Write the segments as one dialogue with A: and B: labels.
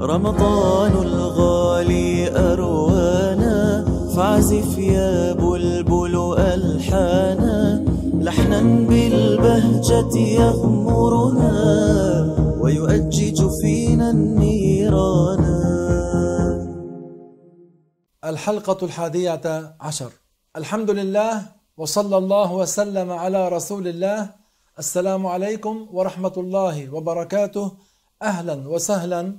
A: رمضان الغالي أروانا فاعزف يا بلبل ألحانا. لحنا بالبهجة يغمرنا ويؤجج فينا النيران.
B: الحلقة الحادية عشر. الحمد لله وصلى الله وسلم على رسول الله السلام عليكم ورحمة الله وبركاته. أهلا وسهلا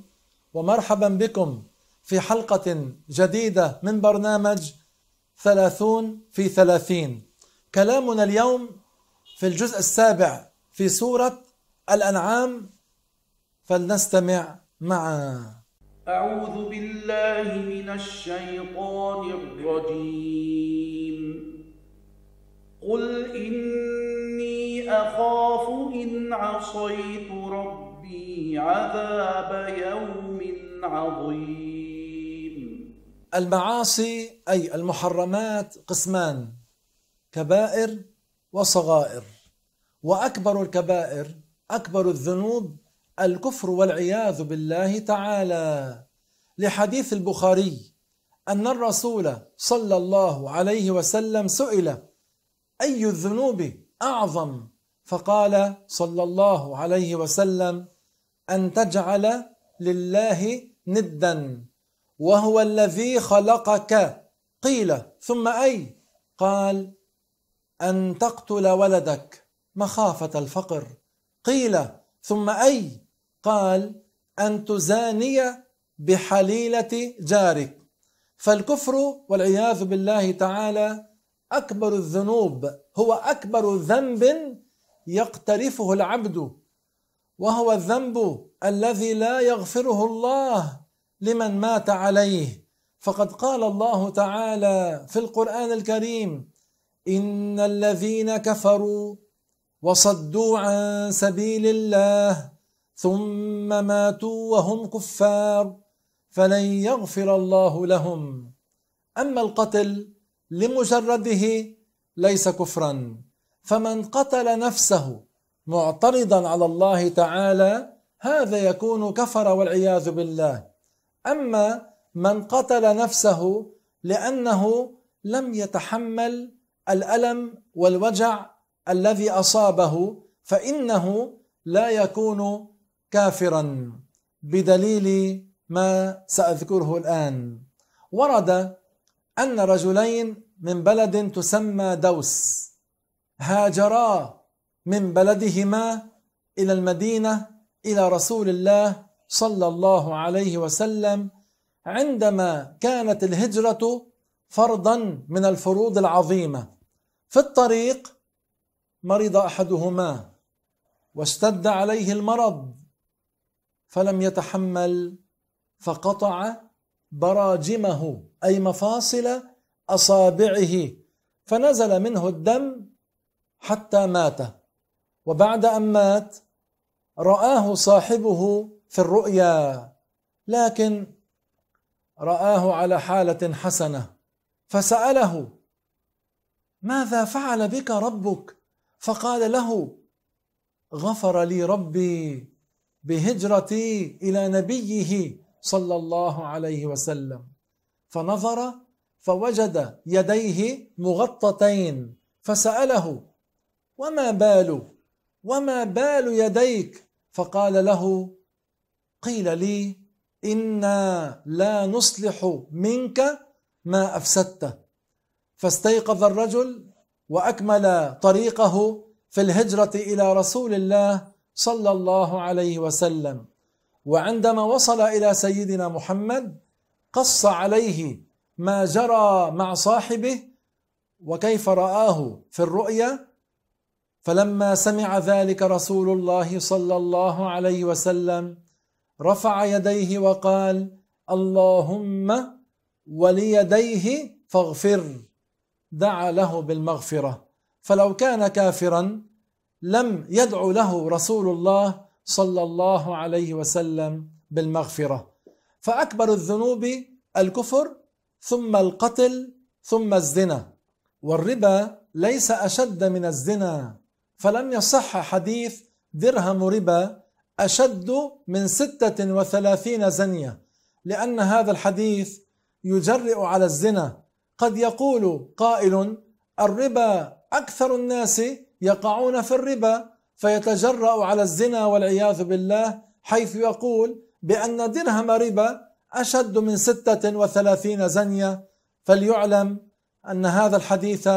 B: ومرحبا بكم في حلقة جديدة من برنامج ثلاثون في ثلاثين. كلامنا اليوم في الجزء السابع في سورة الأنعام فلنستمع معا.
C: أعوذ بالله من الشيطان الرجيم. قل إن عصيت ربي عذاب يوم عظيم.
B: المعاصي أي المحرمات قسمان كبائر وصغائر. وأكبر الكبائر أكبر الذنوب الكفر والعياذ بالله تعالى. لحديث البخاري أن الرسول صلى الله عليه وسلم سئل أي الذنوب أعظم؟ فقال صلى الله عليه وسلم أن تجعل لله ندا وهو الذي خلقك. قيل ثم أي؟ قال أن تقتل ولدك مخافة الفقر. قيل ثم أي؟ قال أن تزاني بحليلة جارك. فالكفر والعياذ بالله تعالى أكبر الذنوب هو أكبر ذنب يقترفه العبد وهو الذنب الذي لا يغفره الله لمن مات عليه. فقد قال الله تعالى في القرآن الكريم إن الذين كفروا وصدوا عن سبيل الله ثم ماتوا وهم كفار فلن يغفر الله لهم. اما القتل لمجرده ليس كفرا. فمن قتل نفسه معترضا على الله تعالى هذا يكون كفر والعياذ بالله. أما من قتل نفسه لأنه لم يتحمل الألم والوجع الذي أصابه فإنه لا يكون كافرا بدليل ما سأذكره الآن. ورد أن رجلين من بلد تسمى دوس. هاجرا من بلدهما إلى المدينة إلى رسول الله صلى الله عليه وسلم عندما كانت الهجرة فرضا من الفروض العظيمة. في الطريق مرض أحدهما واشتد عليه المرض فلم يتحمل فقطع براجمه أي مفاصل أصابعه فنزل منه الدم حتى مات. وبعد أن مات رآه صاحبه في الرؤيا. لكن رآه على حالة حسنة. فسأله ماذا فعل بك ربك؟ فقال له غفر لي ربي بهجرتي إلى نبيه صلى الله عليه وسلم. فنظر فوجد يديه مغطتين. فسأله وما بال وما بال يديك؟ فقال له قيل لي إنا لا نصلح منك ما أفسدته. فاستيقظ الرجل وأكمل طريقه في الهجرة إلى رسول الله صلى الله عليه وسلم. وعندما وصل إلى سيدنا محمد قص عليه ما جرى مع صاحبه وكيف رآه في الرؤيا فلما سمع ذلك رسول الله صلى الله عليه وسلم رفع يديه وقال اللهم وليديه فاغفر. دعا له بالمغفرة. فلو كان كافرا لم يدع له رسول الله صلى الله عليه وسلم بالمغفرة. فأكبر الذنوب الكفر ثم القتل ثم الزنا. والربا ليس أشد من الزنا. فلم يصح حديث درهم ربا أشد من ستة وثلاثين زنية لأن هذا الحديث يجرئ على الزنا. قد يقول قائل الربا أكثر الناس يقعون في الربا فيتجرأ على الزنا والعياذ بالله حيث يقول بأن درهم ربا أشد من ستة وثلاثين زنية. فليعلم أن هذا الحديث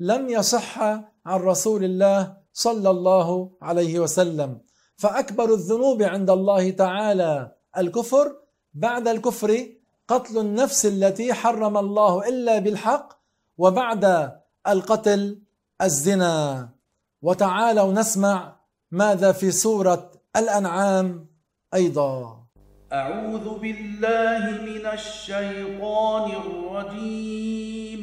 B: لم يصح عن رسول الله صلى الله عليه وسلم. فأكبر الذنوب عند الله تعالى الكفر بعد الكفر قتل النفس التي حرم الله إلا بالحق وبعد القتل الزنا. وتعالوا نسمع ماذا في سورة الأنعام أيضا.
C: أعوذ بالله من الشيطان الرجيم.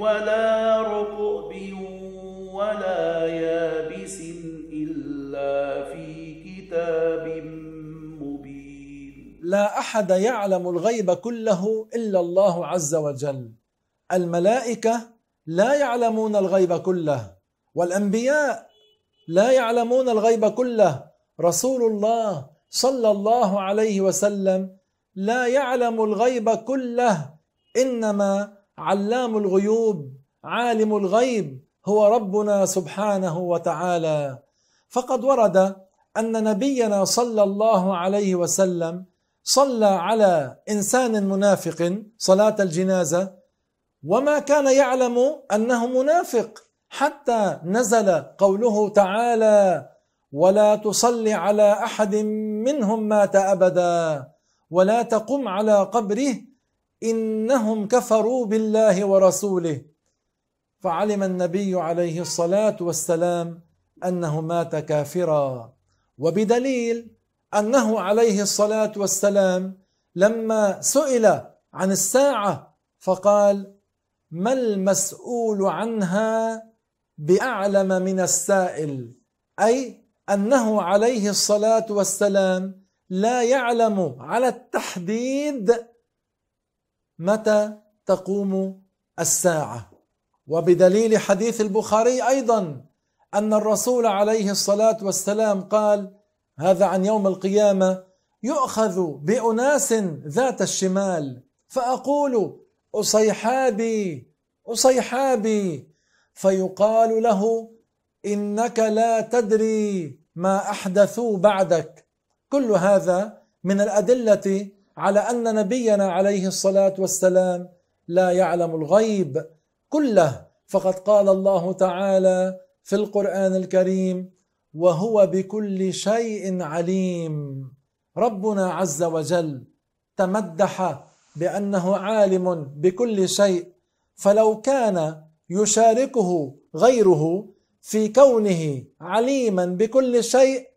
C: ولا رطب ولا يابس إلا في كتاب مبين.
B: لا أحد يعلم الغيب كله إلا الله عز وجل. الملائكة لا يعلمون الغيب كله والأنبياء لا يعلمون الغيب كله. رسول الله صلى الله عليه وسلم لا يعلم الغيب كله إنما علام الغيوب عالم الغيب هو ربنا سبحانه وتعالى. فقد ورد أن نبينا صلى الله عليه وسلم صلى على إنسان منافق صلاة الجنازة وما كان يعلم أنه منافق حتى نزل قوله تعالى ولا تصل على أحد منهم مات أبدا ولا تقم على قبره إنهم كفروا بالله ورسوله. فعلم النبي عليه الصلاة والسلام أنه مات كافرا. وبدليل أنه عليه الصلاة والسلام لما سئل عن الساعة فقال ما المسؤول عنها بأعلم من السائل؟ أي أنه عليه الصلاة والسلام لا يعلم على التحديد متى تقوم الساعة؟ وبدليل حديث البخاري أيضا أن الرسول عليه الصلاة والسلام قال هذا عن يوم القيامة يؤخذ بأناس ذات الشمال فأقول أصيحابي أصيحابي فيقال له إنك لا تدري ما أحدثوا بعدك كل هذا من الأدلة على أن نبينا عليه الصلاة والسلام لا يعلم الغيب كله. فقد قال الله تعالى في القرآن الكريم وهو بكل شيء عليم ربنا عز وجل تمدح بأنه عالم بكل شيء. فلو كان يشاركه غيره في كونه عليما بكل شيء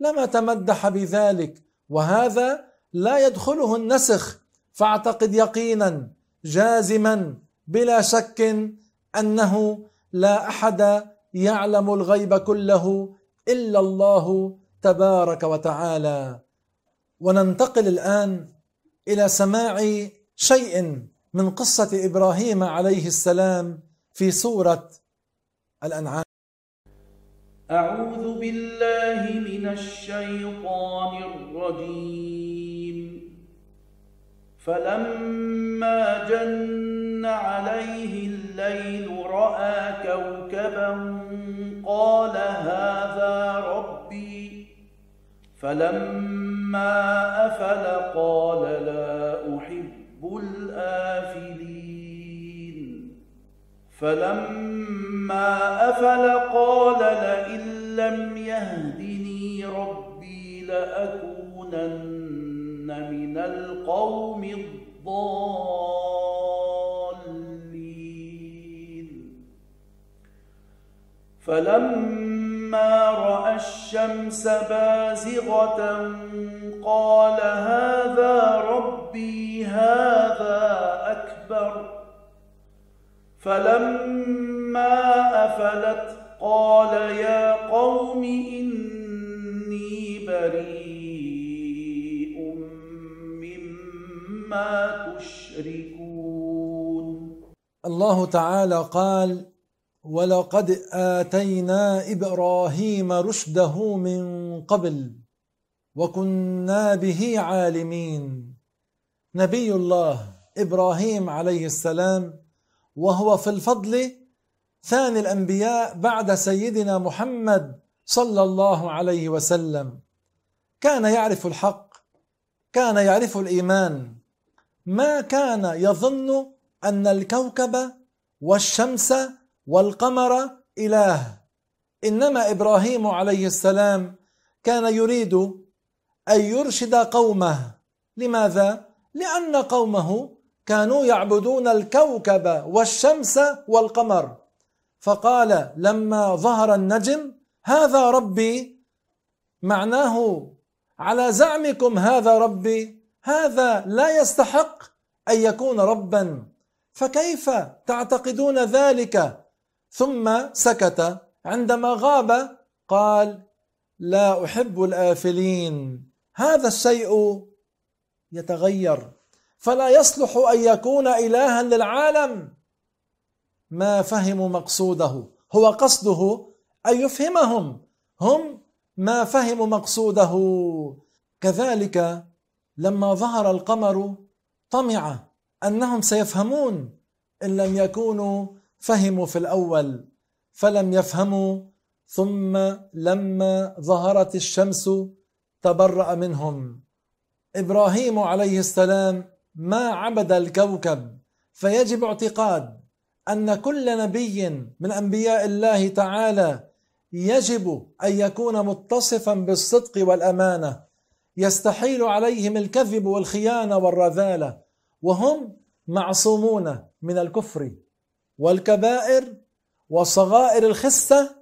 B: لما تمدح بذلك. وهذا لا يدخله النسخ فاعتقد يقينا جازما بلا شك أنه لا أحد يعلم الغيب كله إلا الله تبارك وتعالى. وننتقل الآن إلى سماع شيء من قصة إبراهيم عليه السلام في سورة الأنعام.
C: أعوذ بالله من الشيطان الرجيم. فلما جن عليه الليل رأى كوكبا قال هذا ربي فلما أفل قال لا أحب الآفلين فلما أفل قال لئن لم يهدني ربي لأكونن من القوم الضالين. فلما رأى الشمس بازغة قال هذا ربي هذا أكبر. فلما أفلت قال يا قوم إني بريء. مما تشركون.
B: الله تعالى قال ولقد آتينا إبراهيم رشده من قبل وكنا به عالمين. نبي الله إبراهيم عليه السلام وهو في الفضل ثاني الأنبياء بعد سيدنا محمد صلى الله عليه وسلم. كان يعرف الحق كان يعرف الإيمان ما كان يظن أن الكوكب والشمس والقمر إله. إنما إبراهيم عليه السلام كان يريد أن يرشد قومه. لماذا؟ لأن قومه كانوا يعبدون الكوكب والشمس والقمر. فقال لما ظهر النجم هذا ربي. معناه على زعمكم هذا ربي؟ هذا لا يستحق أن يكون ربا. فكيف تعتقدون ذلك؟ ثم سكت عندما غاب قال لا أحب الآفلين. هذا الشيء يتغير. فلا يصلح أن يكون الها للعالم. ما فهموا مقصوده؟ هو قصده أن يفهمهم. هم ما فهموا مقصوده. كذلك لما ظهر القمر طمع أنهم سيفهمون إن لم يكونوا فهموا في الأول فلم يفهموا ثم لما ظهرت الشمس تبرأ منهم. إبراهيم عليه السلام ما عبد الكوكب فيجب اعتقاد أن كل نبي من أنبياء الله تعالى يجب أن يكون متصفا بالصدق والأمانة. يستحيل عليهم الكذب والخيانة والرذالة وهم معصومون من الكفر والكبائر وصغائر الخسة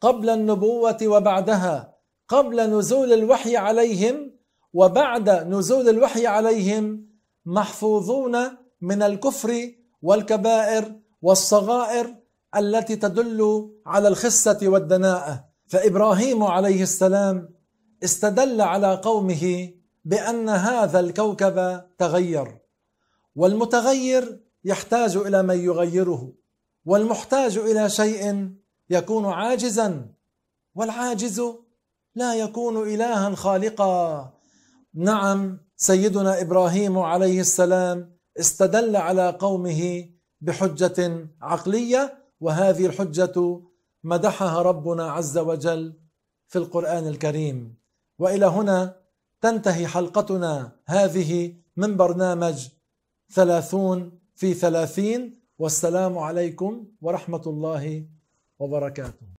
B: قبل النبوة وبعدها قبل نزول الوحي عليهم وبعد نزول الوحي عليهم محفوظون من الكفر والكبائر والصغائر التي تدل على الخسة والدناءة. فإبراهيم عليه السلام استدل على قومه بأن هذا الكوكب تغير. والمتغير يحتاج إلى من يغيره والمحتاج إلى شيء يكون عاجزا والعاجز لا يكون الها خالقا. نعم سيدنا إبراهيم عليه السلام استدل على قومه بحجة عقلية وهذه الحجة مدحها ربنا عز وجل في القرآن الكريم. وإلى هنا تنتهي حلقتنا هذه من برنامج ثلاثون في ثلاثين والسلام عليكم ورحمة الله وبركاته.